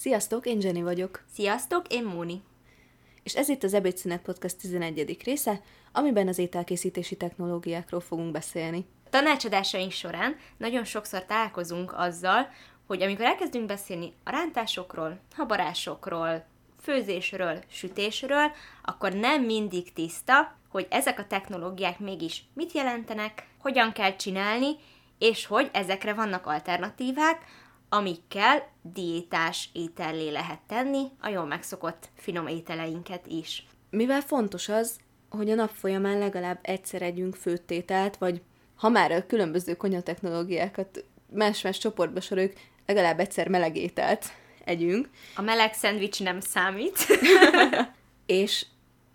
Sziasztok, én Jenny vagyok. Sziasztok, én Móni. És ez itt az Ebédszünet Podcast 11. része, amiben az ételkészítési technológiákról fogunk beszélni. Tanácsadásaink során nagyon sokszor találkozunk azzal, hogy amikor elkezdünk beszélni a rántásokról, habarásokról, főzésről, sütésről, akkor nem mindig tiszta, hogy ezek a technológiák mégis mit jelentenek, hogyan kell csinálni, és hogy ezekre vannak alternatívák, amikkel diétás étellé lehet tenni a jól megszokott finom ételeinket is. Mivel fontos az, hogy a nap folyamán legalább egyszer együnk főtételt, vagy ha már a különböző konyatechnológiákat más-más csoportba soroljuk, legalább egyszer meleg ételt együnk. A meleg szendvics nem számít. és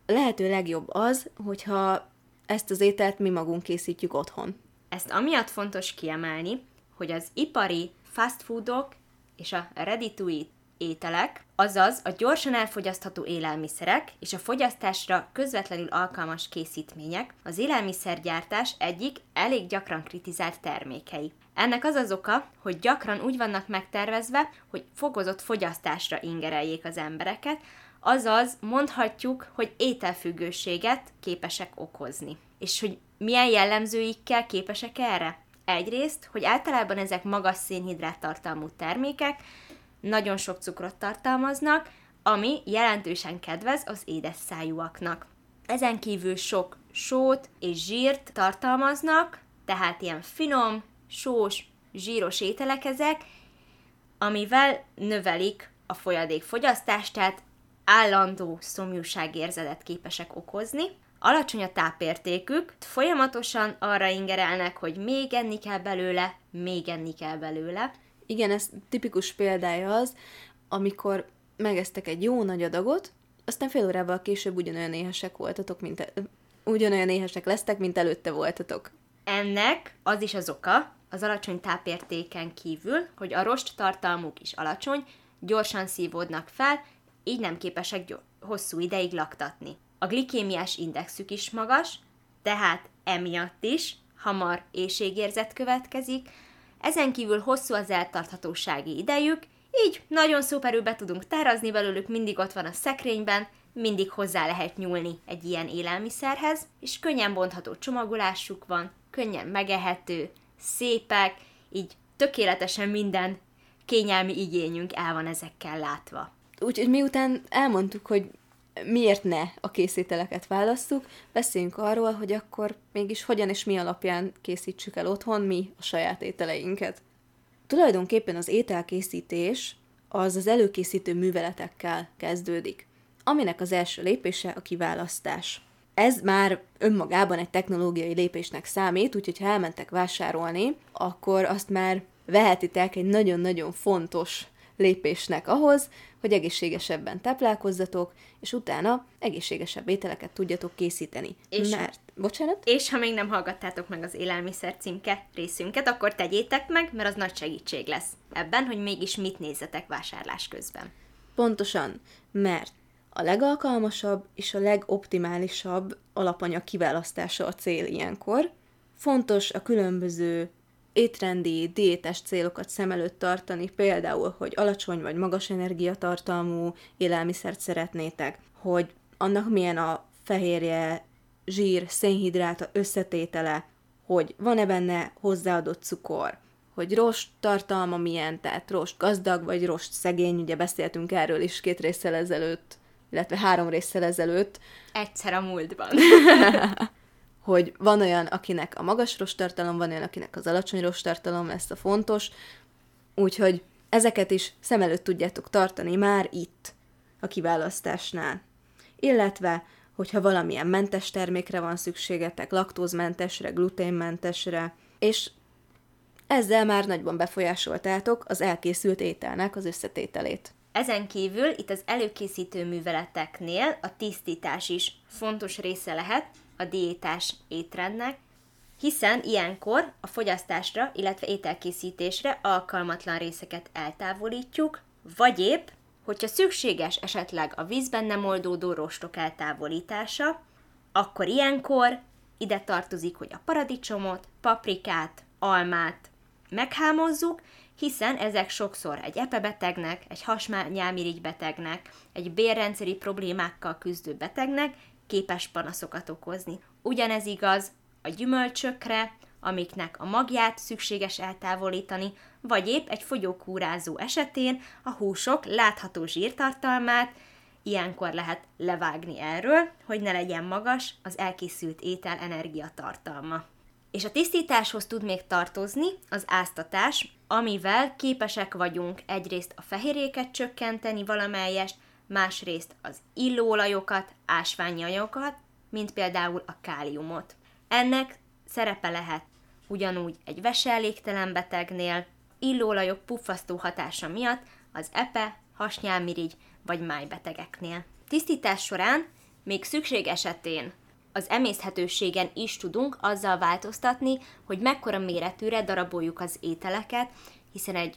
lehető legjobb az, hogyha ezt az ételt mi magunk készítjük otthon. Ezt amiatt fontos kiemelni, hogy az ipari fast foodok és a ready to eat ételek, azaz a gyorsan elfogyasztható élelmiszerek és a fogyasztásra közvetlenül alkalmas készítmények az élelmiszergyártás egyik elég gyakran kritizált termékei. Ennek az az oka, hogy gyakran úgy vannak megtervezve, hogy fokozott fogyasztásra ingereljék az embereket, azaz mondhatjuk, hogy ételfüggőséget képesek okozni. És hogy milyen jellemzőikkel képesek erre? Egyrészt, hogy általában ezek magas szénhidrát tartalmú termékek, nagyon sok cukrot tartalmaznak, ami jelentősen kedvez az édes szájúaknak. Ezen kívül sok sót és zsírt tartalmaznak, tehát ilyen finom, sós, zsíros ételek ezek, amivel növelik a folyadék fogyasztást, tehát állandó szomjúságérzetet képesek okozni. Alacsony a tápértékük, folyamatosan arra ingerelnek, hogy még enni kell belőle, még enni kell belőle. Igen, ez tipikus példája az, amikor megeztek egy jó nagy adagot, aztán fél órával később ugyanolyan éhesek voltatok, mint el, ugyanolyan éhesek lesztek, mint előtte voltatok. Ennek az is az oka, az alacsony tápértéken kívül, hogy a rost tartalmuk is alacsony, gyorsan szívódnak fel, így nem képesek hosszú ideig laktatni. A glikémiás indexük is magas, tehát emiatt is hamar éjségérzet következik, ezen kívül hosszú az eltarthatósági idejük, így nagyon szuperül be tudunk tárazni belőlük, mindig ott van a szekrényben, mindig hozzá lehet nyúlni egy ilyen élelmiszerhez, és könnyen bontható csomagolásuk van, könnyen megehető, szépek, így tökéletesen minden kényelmi igényünk el van ezekkel látva. Úgyhogy miután elmondtuk, hogy miért ne a készételeket válasszuk, beszéljünk arról, hogy akkor mégis hogyan és mi alapján készítsük el otthon mi a saját ételeinket. Tulajdonképpen az ételkészítés az az előkészítő műveletekkel kezdődik, aminek az első lépése a kiválasztás. Ez már önmagában egy technológiai lépésnek számít, úgyhogy ha elmentek vásárolni, akkor azt már vehetitek egy nagyon-nagyon fontos lépésnek ahhoz, hogy egészségesebben táplálkozzatok, és utána egészségesebb ételeket tudjatok készíteni. És, Mert, bocsánat? És ha még nem hallgattátok meg az élelmiszer címke részünket, akkor tegyétek meg, mert az nagy segítség lesz ebben, hogy mégis mit nézzetek vásárlás közben. Pontosan, mert a legalkalmasabb és a legoptimálisabb alapanyag kiválasztása a cél ilyenkor. Fontos a különböző étrendi, diétás célokat szem előtt tartani, például, hogy alacsony vagy magas energiatartalmú élelmiszert szeretnétek, hogy annak milyen a fehérje, zsír, szénhidrát összetétele, hogy van-e benne hozzáadott cukor, hogy rost tartalma milyen, tehát rost gazdag vagy rost szegény, ugye beszéltünk erről is két résszel ezelőtt, illetve három résszel ezelőtt. Egyszer a múltban. hogy van olyan, akinek a magas rostartalom, van olyan, akinek az alacsony rostartalom lesz a fontos, úgyhogy ezeket is szem előtt tudjátok tartani már itt, a kiválasztásnál. Illetve, hogyha valamilyen mentes termékre van szükségetek, laktózmentesre, gluténmentesre, és ezzel már nagyban befolyásoltátok az elkészült ételnek az összetételét. Ezen kívül itt az előkészítő műveleteknél a tisztítás is fontos része lehet, a diétás étrendnek, hiszen ilyenkor a fogyasztásra, illetve ételkészítésre alkalmatlan részeket eltávolítjuk, vagy épp, hogyha szükséges esetleg a vízben nem oldódó rostok eltávolítása, akkor ilyenkor ide tartozik, hogy a paradicsomot, paprikát, almát meghámozzuk, hiszen ezek sokszor egy epebetegnek, egy hasmányálmirigy betegnek, egy bérrendszeri problémákkal küzdő betegnek képes panaszokat okozni. Ugyanez igaz a gyümölcsökre, amiknek a magját szükséges eltávolítani, vagy épp egy fogyókúrázó esetén a húsok látható zsírtartalmát, ilyenkor lehet levágni erről, hogy ne legyen magas az elkészült étel energiatartalma. És a tisztításhoz tud még tartozni az áztatás, amivel képesek vagyunk egyrészt a fehérjéket csökkenteni valamelyest, másrészt az illóolajokat, ásványi anyagokat, mint például a káliumot. Ennek szerepe lehet ugyanúgy egy veselégtelen betegnél, illóolajok puffasztó hatása miatt az epe, hasnyálmirigy vagy májbetegeknél. Tisztítás során még szükség esetén az emészhetőségen is tudunk azzal változtatni, hogy mekkora méretűre daraboljuk az ételeket, hiszen egy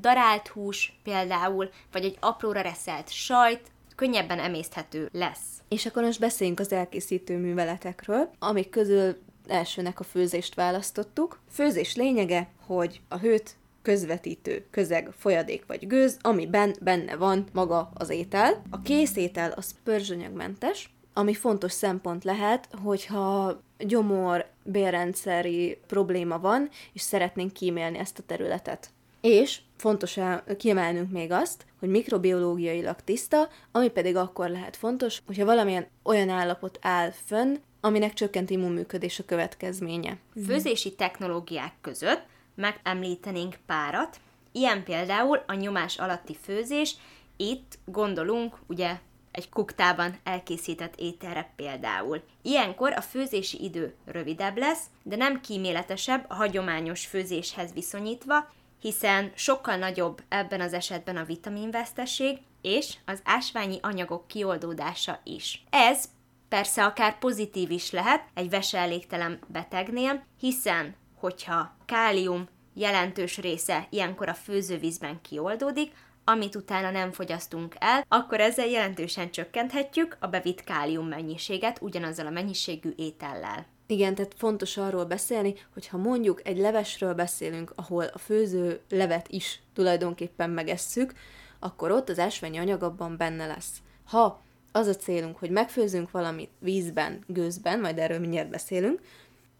darált hús például, vagy egy apróra reszelt sajt könnyebben emészthető lesz. És akkor most beszéljünk az elkészítő műveletekről, amik közül elsőnek a főzést választottuk. Főzés lényege, hogy a hőt közvetítő közeg, folyadék vagy gőz, amiben benne van maga az étel. A kész étel az pörzsönyögmentes, ami fontos szempont lehet, hogyha gyomor bérrendszeri probléma van, és szeretnénk kímélni ezt a területet. És fontos kiemelnünk még azt, hogy mikrobiológiailag tiszta, ami pedig akkor lehet fontos, hogyha valamilyen olyan állapot áll fönn, aminek csökkent immunműködés a következménye. Főzési technológiák között megemlítenénk párat, ilyen például a nyomás alatti főzés, itt gondolunk ugye egy kuktában elkészített ételre például. Ilyenkor a főzési idő rövidebb lesz, de nem kíméletesebb a hagyományos főzéshez viszonyítva, hiszen sokkal nagyobb ebben az esetben a vitaminveszteség, és az ásványi anyagok kioldódása is. Ez persze akár pozitív is lehet egy veselégtelen betegnél, hiszen hogyha kálium jelentős része ilyenkor a főzővízben kioldódik, amit utána nem fogyasztunk el, akkor ezzel jelentősen csökkenthetjük a bevitt kálium mennyiséget ugyanazzal a mennyiségű étellel. Igen, tehát fontos arról beszélni, hogy ha mondjuk egy levesről beszélünk, ahol a főző levet is tulajdonképpen megesszük, akkor ott az ásványi anyag abban benne lesz. Ha az a célunk, hogy megfőzünk valamit vízben, gőzben, majd erről mindjárt beszélünk,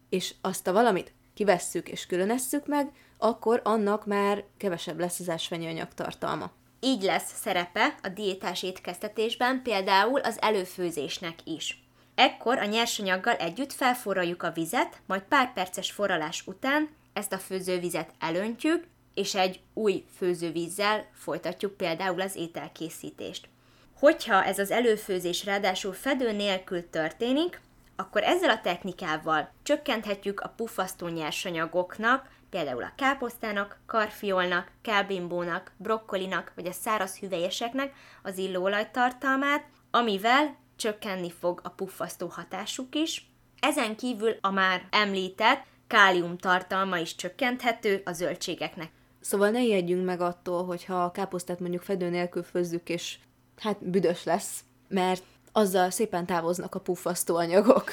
és azt a valamit kivesszük és különesszük meg, akkor annak már kevesebb lesz az ásványi anyag tartalma. Így lesz szerepe a diétás étkeztetésben például az előfőzésnek is. Ekkor a nyersanyaggal együtt felforraljuk a vizet, majd pár perces forralás után ezt a főzővizet elöntjük, és egy új főzővízzel folytatjuk például az ételkészítést. Hogyha ez az előfőzés ráadásul fedő nélkül történik, akkor ezzel a technikával csökkenthetjük a puffasztó nyersanyagoknak, például a káposztának, karfiolnak, kábimbónak, brokkolinak vagy a száraz hüvelyeseknek az illóolajtartalmát, amivel csökkenni fog a puffasztó hatásuk is. Ezen kívül a már említett kálium tartalma is csökkenthető a zöldségeknek. Szóval ne ijedjünk meg attól, hogyha a káposztát mondjuk fedő nélkül főzzük, és hát büdös lesz, mert azzal szépen távoznak a puffasztó anyagok.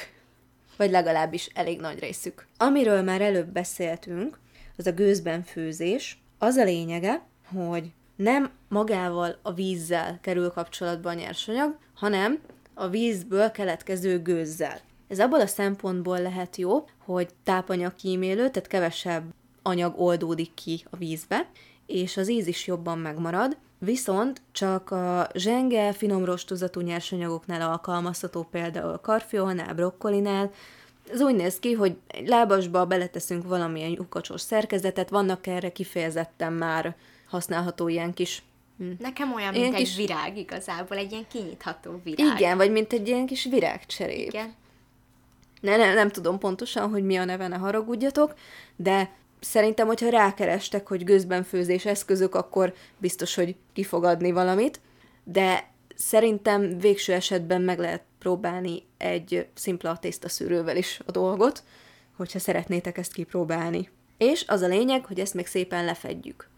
Vagy legalábbis elég nagy részük. Amiről már előbb beszéltünk, az a gőzben főzés. Az a lényege, hogy nem magával a vízzel kerül kapcsolatba a nyersanyag, hanem a vízből keletkező gőzzel. Ez abból a szempontból lehet jó, hogy tápanyag kímélő, tehát kevesebb anyag oldódik ki a vízbe, és az íz is jobban megmarad, viszont csak a zsenge, finom rostozatú nyersanyagoknál alkalmazható, például karfiolnál, brokkolinál, ez úgy néz ki, hogy egy lábasba beleteszünk valamilyen lyukacsos szerkezetet, vannak erre kifejezetten már használható ilyen kis hm. Nekem olyan, mint kis... egy virág igazából, egy ilyen kinyitható virág. Igen, vagy mint egy ilyen kis virágcserép. Igen. Ne, ne, nem tudom pontosan, hogy mi a neve, ne haragudjatok, de szerintem, hogyha rákerestek, hogy gőzben főzés eszközök, akkor biztos, hogy ki fog adni valamit, de szerintem végső esetben meg lehet próbálni egy szimpla tésztaszűrővel is a dolgot, hogyha szeretnétek ezt kipróbálni. És az a lényeg, hogy ezt még szépen lefedjük.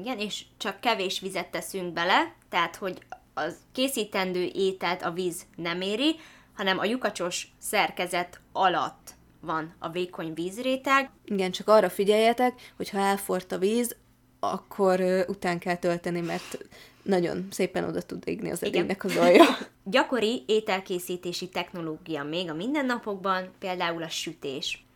Igen, és csak kevés vizet teszünk bele, tehát hogy az készítendő ételt a víz nem éri, hanem a lyukacsos szerkezet alatt van a vékony vízréteg. Igen, csak arra figyeljetek, hogy ha elfort a víz, akkor után kell tölteni, mert nagyon szépen oda tud égni az edénynek az alja. Gyakori ételkészítési technológia még a mindennapokban, például a sütés.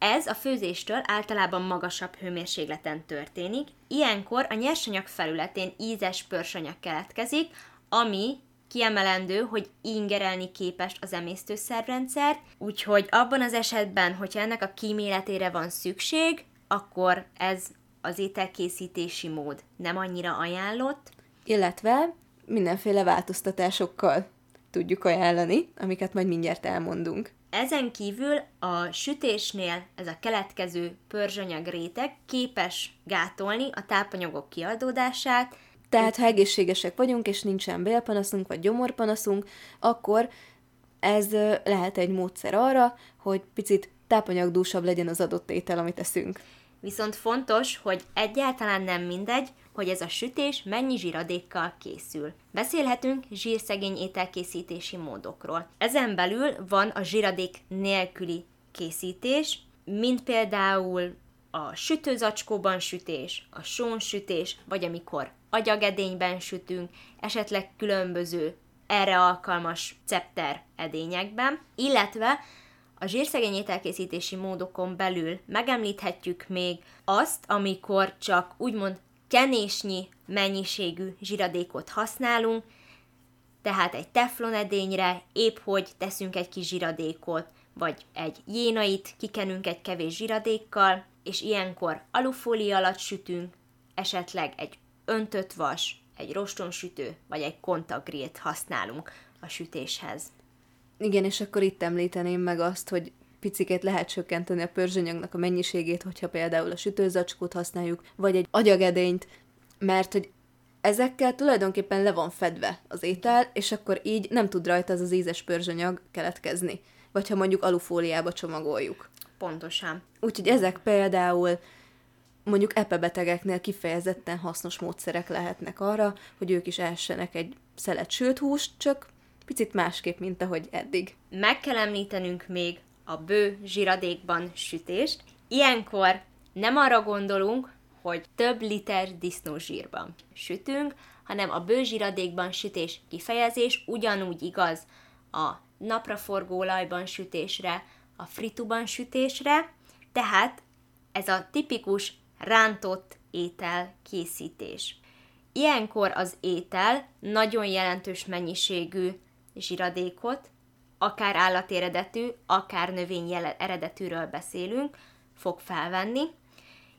Ez a főzéstől általában magasabb hőmérsékleten történik, ilyenkor a nyersanyag felületén ízes pörsanyag keletkezik, ami kiemelendő, hogy ingerelni képes az emésztőszervrendszer, úgyhogy abban az esetben, hogyha ennek a kíméletére van szükség, akkor ez az ételkészítési mód nem annyira ajánlott. Illetve mindenféle változtatásokkal tudjuk ajánlani, amiket majd mindjárt elmondunk. Ezen kívül a sütésnél ez a keletkező pörzsanyag réteg képes gátolni a tápanyagok kiadódását, Tehát, ha egészségesek vagyunk, és nincsen bélpanaszunk, vagy gyomorpanaszunk, akkor ez lehet egy módszer arra, hogy picit tápanyagdúsabb legyen az adott étel, amit eszünk. Viszont fontos, hogy egyáltalán nem mindegy, hogy ez a sütés mennyi zsíradékkal készül. Beszélhetünk zsírszegény ételkészítési módokról. Ezen belül van a zsíradék nélküli készítés, mint például a sütőzacskóban sütés, a sónsütés, vagy amikor agyagedényben sütünk, esetleg különböző erre alkalmas cepter edényekben, illetve a zsírszegény ételkészítési módokon belül megemlíthetjük még azt, amikor csak úgymond kenésnyi mennyiségű zsiradékot használunk, tehát egy teflon edényre épp hogy teszünk egy kis zsiradékot, vagy egy jénait kikenünk egy kevés zsiradékkal, és ilyenkor alufólia alatt sütünk, esetleg egy öntött vas, egy rostonsütő, vagy egy kontagrilt használunk a sütéshez. Igen, és akkor itt említeném meg azt, hogy picikét lehet csökkenteni a pörzsanyagnak a mennyiségét, hogyha például a sütőzacskót használjuk, vagy egy agyagedényt, mert hogy ezekkel tulajdonképpen le van fedve az étel, és akkor így nem tud rajta az az ízes pörzsanyag keletkezni. Vagy ha mondjuk alufóliába csomagoljuk. Pontosan. Úgyhogy ezek például mondjuk epebetegeknél kifejezetten hasznos módszerek lehetnek arra, hogy ők is essenek egy szelet sült húst, csak picit másképp, mint ahogy eddig. Meg kell említenünk még a bő zsiradékban sütést. Ilyenkor nem arra gondolunk, hogy több liter disznózsírban sütünk, hanem a bő zsiradékban sütés kifejezés ugyanúgy igaz a napraforgó olajban sütésre, a frituban sütésre, tehát ez a tipikus rántott étel készítés. Ilyenkor az étel nagyon jelentős mennyiségű zsiradékot, akár állatéredetű, akár növény eredetűről beszélünk, fog felvenni,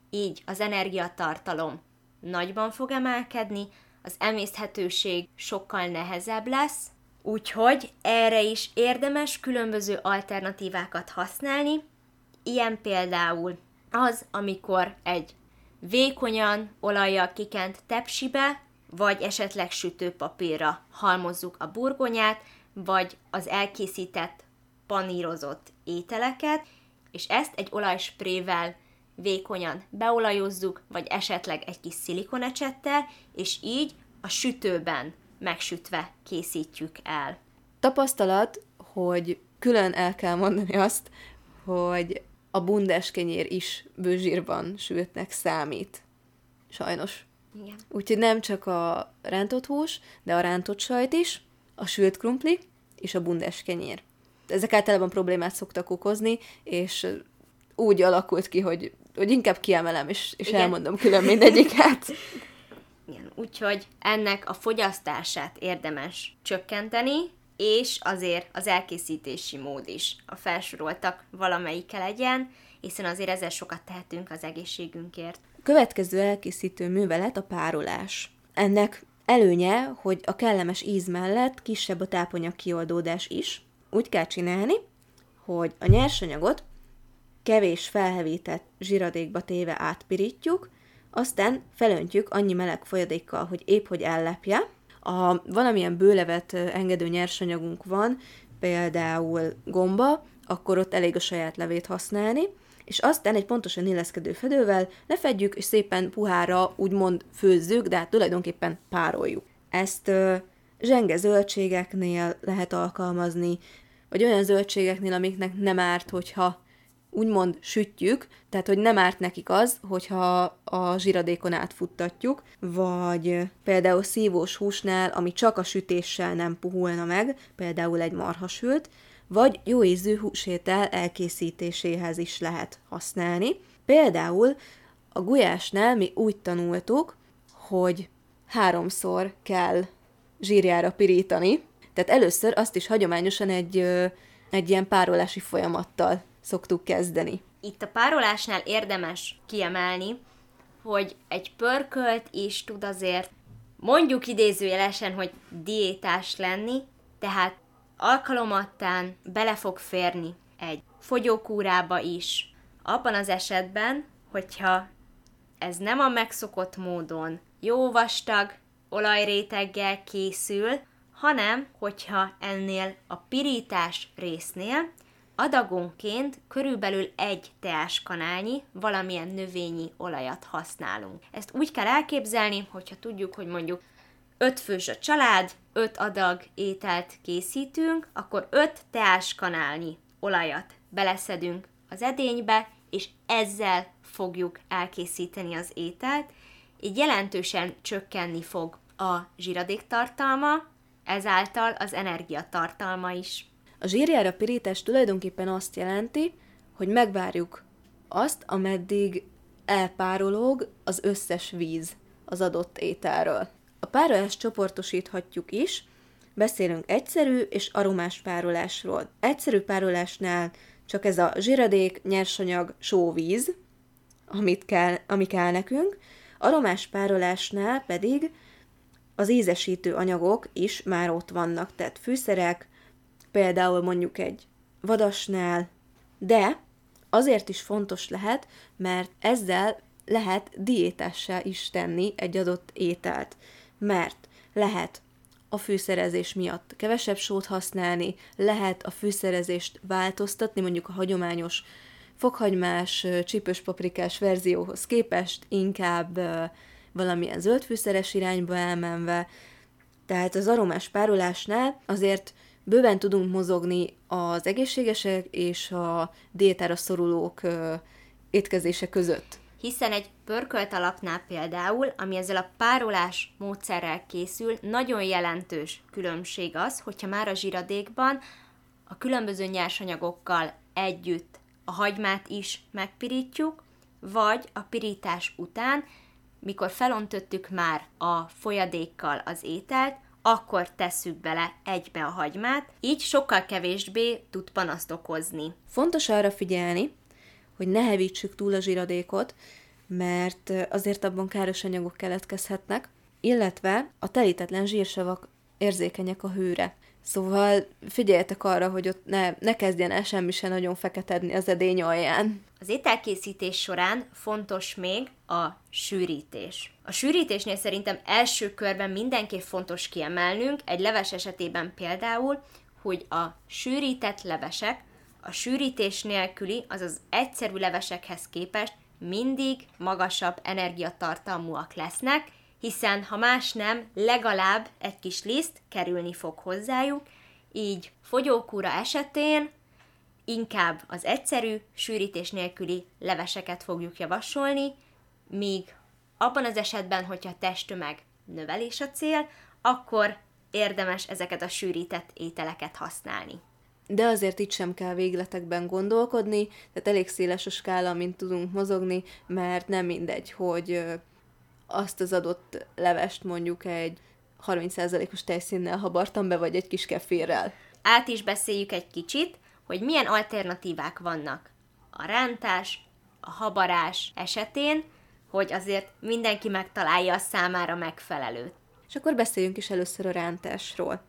így az energiatartalom nagyban fog emelkedni, az emészthetőség sokkal nehezebb lesz, úgyhogy erre is érdemes különböző alternatívákat használni, ilyen például az, amikor egy vékonyan olajjal kikent tepsibe, vagy esetleg sütőpapírra halmozzuk a burgonyát, vagy az elkészített panírozott ételeket, és ezt egy olajsprével vékonyan beolajozzuk, vagy esetleg egy kis szilikonecsettel, és így a sütőben megsütve készítjük el. Tapasztalat, hogy külön el kell mondani azt, hogy a bundeskenyér is bőzsírban sültnek számít. Sajnos. Igen. Úgyhogy nem csak a rántott hús, de a rántott sajt is, a sült krumpli és a bundeskenyér. Ezek általában problémát szoktak okozni, és úgy alakult ki, hogy, hogy inkább kiemelem, és, és Igen. elmondom külön mindegyiket. Igen, úgyhogy ennek a fogyasztását érdemes csökkenteni, és azért az elkészítési mód is a felsoroltak valamelyike legyen, hiszen azért ezzel sokat tehetünk az egészségünkért. Következő elkészítő művelet a párolás. Ennek előnye, hogy a kellemes íz mellett kisebb a tápanyag kioldódás is. Úgy kell csinálni, hogy a nyersanyagot kevés felhevített zsiradékba téve átpirítjuk, aztán felöntjük annyi meleg folyadékkal, hogy épp hogy ellepje. Ha valamilyen bőlevet engedő nyersanyagunk van, például gomba, akkor ott elég a saját levét használni, és aztán egy pontosan illeszkedő fedővel lefedjük, és szépen puhára úgymond főzzük, de hát tulajdonképpen pároljuk. Ezt ö, zsenge zöldségeknél lehet alkalmazni, vagy olyan zöldségeknél, amiknek nem árt, hogyha úgymond sütjük, tehát hogy nem árt nekik az, hogyha a zsiradékon átfuttatjuk, vagy például szívós húsnál, ami csak a sütéssel nem puhulna meg, például egy marhasült, vagy jó ízű húsétel elkészítéséhez is lehet használni. Például a gulyásnál mi úgy tanultuk, hogy háromszor kell zsírjára pirítani, tehát először azt is hagyományosan egy, egy ilyen párolási folyamattal szoktuk kezdeni. Itt a párolásnál érdemes kiemelni, hogy egy pörkölt is tud azért mondjuk idézőjelesen, hogy diétás lenni, tehát alkalomattán bele fog férni egy fogyókúrába is. Abban az esetben, hogyha ez nem a megszokott módon jó vastag olajréteggel készül, hanem hogyha ennél a pirítás résznél adagonként körülbelül egy teáskanálnyi valamilyen növényi olajat használunk. Ezt úgy kell elképzelni, hogyha tudjuk, hogy mondjuk 5 fős a család, 5 adag ételt készítünk, akkor 5 teáskanálnyi olajat beleszedünk az edénybe, és ezzel fogjuk elkészíteni az ételt, így jelentősen csökkenni fog a zsíradéktartalma, ezáltal az energiatartalma is. A zsírjára pirítás tulajdonképpen azt jelenti, hogy megvárjuk azt, ameddig elpárolog az összes víz az adott ételről. A párolást csoportosíthatjuk is, beszélünk egyszerű és aromás párolásról. Egyszerű párolásnál csak ez a zsiradék, nyersanyag, sóvíz, amit kell, ami kell nekünk, aromás párolásnál pedig az ízesítő anyagok is már ott vannak, tehát fűszerek, például mondjuk egy vadasnál, de azért is fontos lehet, mert ezzel lehet diétessá is tenni egy adott ételt, mert lehet a fűszerezés miatt kevesebb sót használni, lehet a fűszerezést változtatni, mondjuk a hagyományos fokhagymás, csípős paprikás verzióhoz képest inkább valamilyen zöldfűszeres irányba elmenve. Tehát az aromás párolásnál azért bőven tudunk mozogni az egészségesek és a diétára szorulók étkezése között. Hiszen egy pörkölt alapnál például, ami ezzel a párolás módszerrel készül, nagyon jelentős különbség az, hogyha már a zsiradékban a különböző nyersanyagokkal együtt a hagymát is megpirítjuk, vagy a pirítás után, mikor felöntöttük már a folyadékkal az ételt, akkor tesszük bele egybe a hagymát, így sokkal kevésbé tud panaszt okozni. Fontos arra figyelni, hogy ne hevítsük túl a zsíradékot, mert azért abban káros anyagok keletkezhetnek, illetve a telítetlen zsírsavak érzékenyek a hőre. Szóval figyeljetek arra, hogy ott ne, ne kezdjen el semmi se nagyon feketedni az edény alján. Az ételkészítés során fontos még a sűrítés. A sűrítésnél szerintem első körben mindenképp fontos kiemelnünk, egy leves esetében például, hogy a sűrített levesek a sűrítés nélküli, azaz egyszerű levesekhez képest mindig magasabb energiatartalmúak lesznek, hiszen ha más nem, legalább egy kis liszt kerülni fog hozzájuk, így fogyókúra esetén inkább az egyszerű, sűrítés nélküli leveseket fogjuk javasolni, míg abban az esetben, hogyha testtömeg növelés a cél, akkor érdemes ezeket a sűrített ételeket használni. De azért itt sem kell végletekben gondolkodni, tehát elég széles a skála, mint tudunk mozogni, mert nem mindegy, hogy azt az adott levest mondjuk egy 30%-os tejszínnel habartam be, vagy egy kis kefirrel. Át is beszéljük egy kicsit, hogy milyen alternatívák vannak a rántás, a habarás esetén, hogy azért mindenki megtalálja a számára megfelelőt. És akkor beszéljünk is először a rántásról.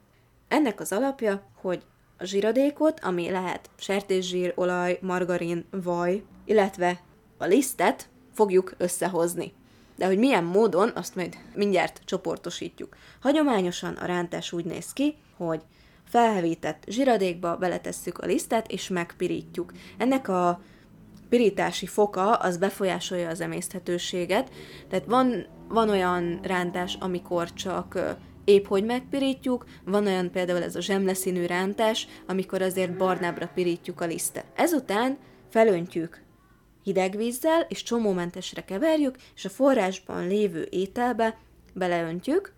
Ennek az alapja, hogy a zsíradékot, ami lehet sertészsír, olaj, margarin, vaj, illetve a lisztet fogjuk összehozni. De hogy milyen módon, azt majd mindjárt csoportosítjuk. Hagyományosan a rántás úgy néz ki, hogy felhevített zsiradékba beletesszük a lisztet, és megpirítjuk. Ennek a pirítási foka az befolyásolja az emészthetőséget, tehát van, van olyan rántás, amikor csak épp hogy megpirítjuk, van olyan például ez a zsemleszínű rántás, amikor azért barnábbra pirítjuk a lisztet. Ezután felöntjük hideg vízzel, és csomómentesre keverjük, és a forrásban lévő ételbe beleöntjük,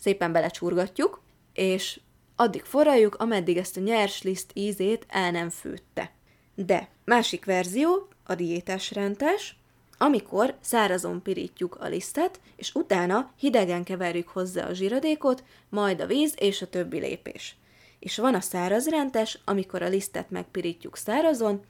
szépen belecsurgatjuk, és addig forraljuk, ameddig ezt a nyers liszt ízét el nem főtte. De másik verzió, a diétás rentes, amikor szárazon pirítjuk a lisztet, és utána hidegen keverjük hozzá a zsiradékot, majd a víz és a többi lépés. És van a szárazrentes, amikor a lisztet megpirítjuk szárazon,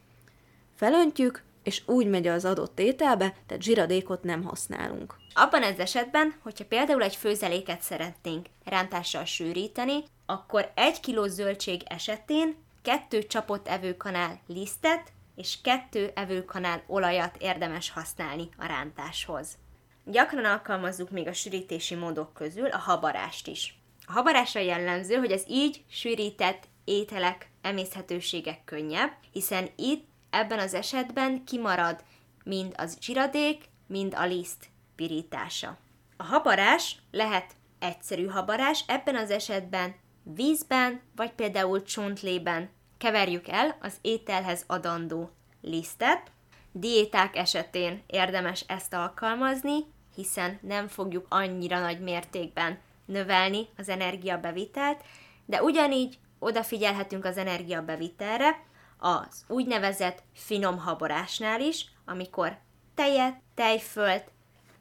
felöntjük, és úgy megy az adott ételbe, tehát zsiradékot nem használunk. Abban az esetben, hogyha például egy főzeléket szeretnénk rántással sűríteni, akkor egy kiló zöldség esetén kettő csapott evőkanál lisztet és kettő evőkanál olajat érdemes használni a rántáshoz. Gyakran alkalmazzuk még a sűrítési módok közül a habarást is. A habarásra jellemző, hogy az így sűrített ételek emészhetőségek könnyebb, hiszen itt ebben az esetben kimarad mind az zsiradék, mind a liszt pirítása. A habarás lehet egyszerű habarás, ebben az esetben vízben, vagy például csontlében keverjük el az ételhez adandó lisztet. Diéták esetén érdemes ezt alkalmazni, hiszen nem fogjuk annyira nagy mértékben növelni az energiabevitelt, de ugyanígy odafigyelhetünk az energiabevitelre az úgynevezett finom haborásnál is, amikor tejet, tejfölt,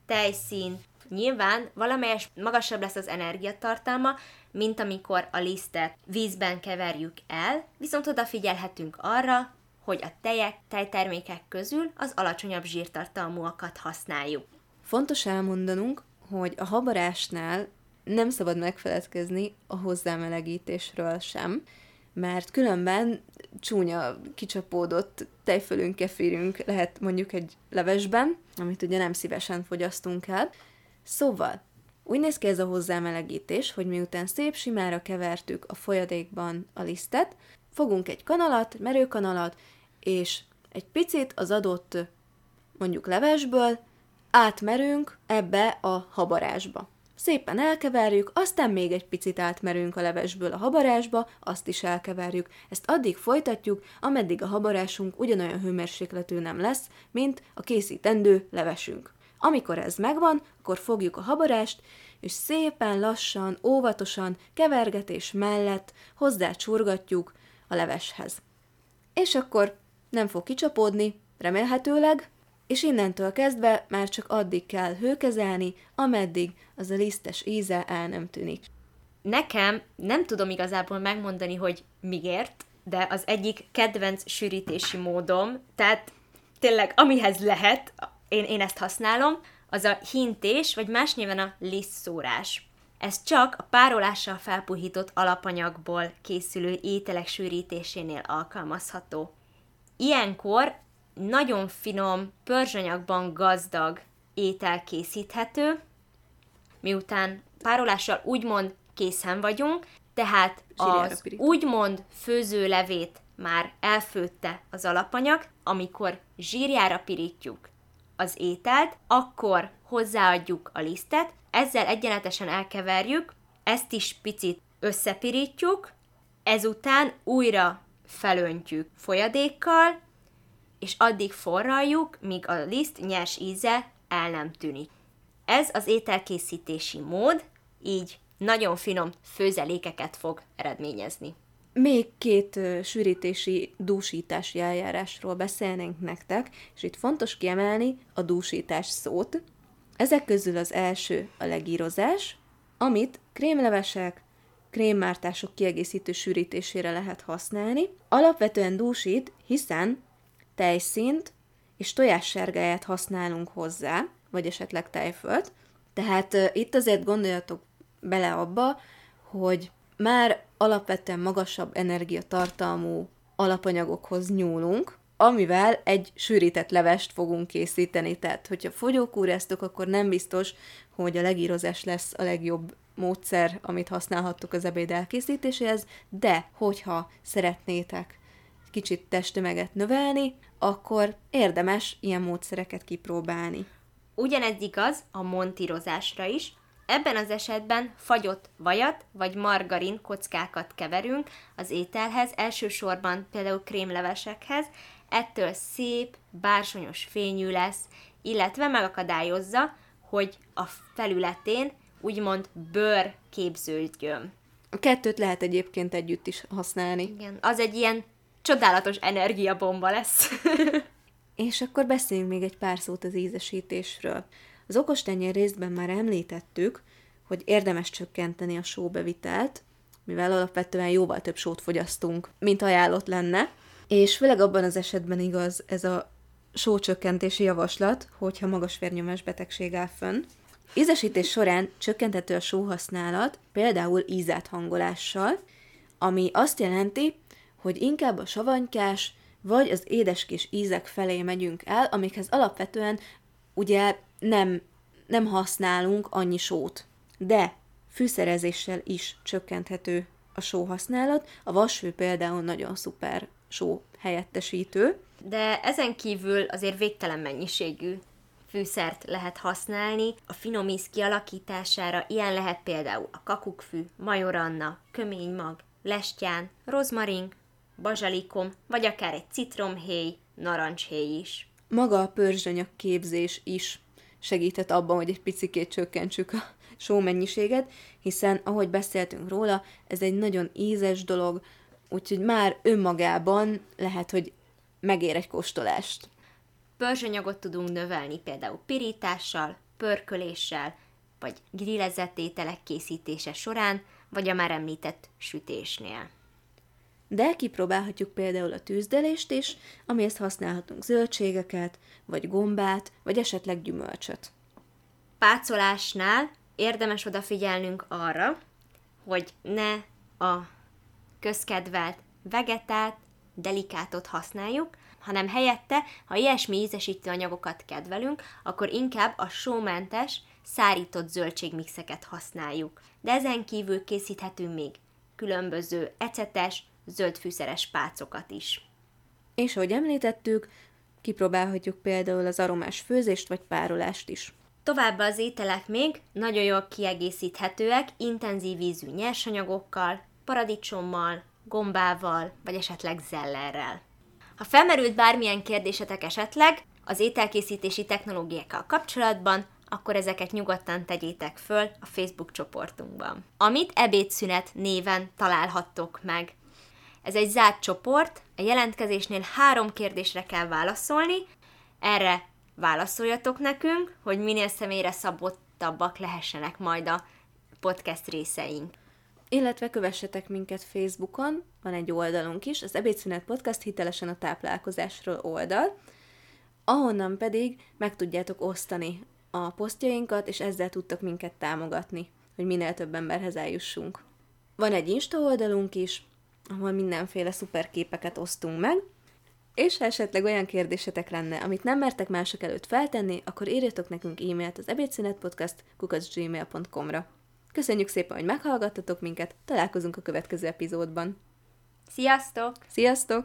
tejszín, nyilván valamelyes magasabb lesz az energiatartalma, mint amikor a lisztet vízben keverjük el, viszont odafigyelhetünk arra, hogy a tejek, tejtermékek közül az alacsonyabb zsírtartalmúakat használjuk. Fontos elmondanunk, hogy a habarásnál nem szabad megfeledkezni a hozzámelegítésről sem, mert különben csúnya, kicsapódott tejfölünk, kefirünk lehet mondjuk egy levesben, amit ugye nem szívesen fogyasztunk el. Szóval, úgy néz ki ez a hozzámelegítés, hogy miután szép simára kevertük a folyadékban a lisztet, fogunk egy kanalat, merőkanalat, és egy picit az adott mondjuk levesből átmerünk ebbe a habarásba. Szépen elkeverjük, aztán még egy picit átmerünk a levesből a habarásba, azt is elkeverjük. Ezt addig folytatjuk, ameddig a habarásunk ugyanolyan hőmérsékletű nem lesz, mint a készítendő levesünk. Amikor ez megvan, akkor fogjuk a habarást, és szépen lassan, óvatosan, kevergetés mellett hozzácsurgatjuk a leveshez. És akkor nem fog kicsapódni, remélhetőleg, és innentől kezdve már csak addig kell hőkezelni, ameddig az a lisztes íze el nem tűnik. Nekem nem tudom igazából megmondani, hogy miért, de az egyik kedvenc sűrítési módom, tehát tényleg amihez lehet, én, én ezt használom, az a hintés, vagy más nyilván a lisztszórás. Ez csak a párolással felpuhított alapanyagból készülő ételek sűrítésénél alkalmazható. Ilyenkor nagyon finom, pörzsanyagban gazdag étel készíthető, miután párolással úgymond készen vagyunk, tehát az úgymond főzőlevét már elfőtte az alapanyag, amikor zsírjára pirítjuk az ételt, akkor hozzáadjuk a lisztet, ezzel egyenletesen elkeverjük, ezt is picit összepirítjuk, ezután újra felöntjük folyadékkal, és addig forraljuk, míg a liszt nyers íze el nem tűnik. Ez az ételkészítési mód, így nagyon finom főzelékeket fog eredményezni. Még két sűrítési dúsítási eljárásról beszélnénk nektek, és itt fontos kiemelni a dúsítás szót. Ezek közül az első a legírozás, amit krémlevesek, krémmártások kiegészítő sűrítésére lehet használni. Alapvetően dúsít, hiszen tejszínt és tojássárgáját használunk hozzá, vagy esetleg tejfölt. Tehát uh, itt azért gondoljatok bele abba, hogy már alapvetően magasabb energiatartalmú alapanyagokhoz nyúlunk, amivel egy sűrített levest fogunk készíteni. Tehát, hogyha fogyókúráztok, akkor nem biztos, hogy a legírozás lesz a legjobb módszer, amit használhattok az ebéd elkészítéséhez, de hogyha szeretnétek kicsit testtömeget növelni, akkor érdemes ilyen módszereket kipróbálni. Ugyanez igaz a montírozásra is, Ebben az esetben fagyott vajat vagy margarin kockákat keverünk az ételhez, elsősorban például krémlevesekhez, ettől szép, bársonyos fényű lesz, illetve megakadályozza, hogy a felületén úgymond bőr képződjön. A kettőt lehet egyébként együtt is használni. Igen, az egy ilyen csodálatos energiabomba lesz. És akkor beszéljünk még egy pár szót az ízesítésről. Az okostenyér részben már említettük, hogy érdemes csökkenteni a sóbevitelt, mivel alapvetően jóval több sót fogyasztunk, mint ajánlott lenne, és főleg abban az esetben igaz ez a sócsökkentési javaslat, hogyha magas vérnyomás betegség áll fönn. Ízesítés során csökkenthető a sóhasználat, például ízáthangolással, ami azt jelenti, hogy inkább a savanykás vagy az édeskés ízek felé megyünk el, amikhez alapvetően ugye nem, nem használunk annyi sót. De fűszerezéssel is csökkenthető a sóhasználat. A vasfő például nagyon szuper só helyettesítő. De ezen kívül azért végtelen mennyiségű fűszert lehet használni. A finom íz kialakítására ilyen lehet például a kakukkfű, majoranna, köménymag, lestyán, rozmarin, bazsalikom, vagy akár egy citromhéj, narancshéj is. Maga a pörzsanyag képzés is segített abban, hogy egy picikét csökkentsük a só mennyiséget, hiszen ahogy beszéltünk róla, ez egy nagyon ízes dolog, úgyhogy már önmagában lehet, hogy megér egy kóstolást. Pörzsanyagot tudunk növelni például pirítással, pörköléssel, vagy grillezett ételek készítése során, vagy a már említett sütésnél. De kipróbálhatjuk például a tűzdelést is, amihez használhatunk zöldségeket, vagy gombát, vagy esetleg gyümölcsöt. Pácolásnál érdemes odafigyelnünk arra, hogy ne a közkedvelt vegetát, delikátot használjuk, hanem helyette, ha ilyesmi ízesítő anyagokat kedvelünk, akkor inkább a sómentes, szárított zöldségmixeket használjuk. De ezen kívül készíthetünk még különböző ecetes, zöldfűszeres pácokat is. És ahogy említettük, kipróbálhatjuk például az aromás főzést vagy párolást is. Továbbá az ételek még nagyon jól kiegészíthetőek intenzív vízű nyersanyagokkal, paradicsommal, gombával, vagy esetleg zellerrel. Ha felmerült bármilyen kérdésetek esetleg az ételkészítési technológiákkal kapcsolatban, akkor ezeket nyugodtan tegyétek föl a Facebook csoportunkban, amit ebédszünet néven találhattok meg. Ez egy zárt csoport, a jelentkezésnél három kérdésre kell válaszolni, erre válaszoljatok nekünk, hogy minél személyre szabottabbak lehessenek majd a podcast részeink. Illetve kövessetek minket Facebookon, van egy oldalunk is, az Ebédszünet Podcast hitelesen a táplálkozásról oldal, ahonnan pedig meg tudjátok osztani a posztjainkat, és ezzel tudtok minket támogatni, hogy minél több emberhez eljussunk. Van egy Insta oldalunk is, ahol mindenféle szuper képeket osztunk meg, és ha esetleg olyan kérdésetek lenne, amit nem mertek mások előtt feltenni, akkor írjatok nekünk e-mailt az ebédszünetpodcast kukacgmail.com-ra. Köszönjük szépen, hogy meghallgattatok minket, találkozunk a következő epizódban. Sziasztok! Sziasztok!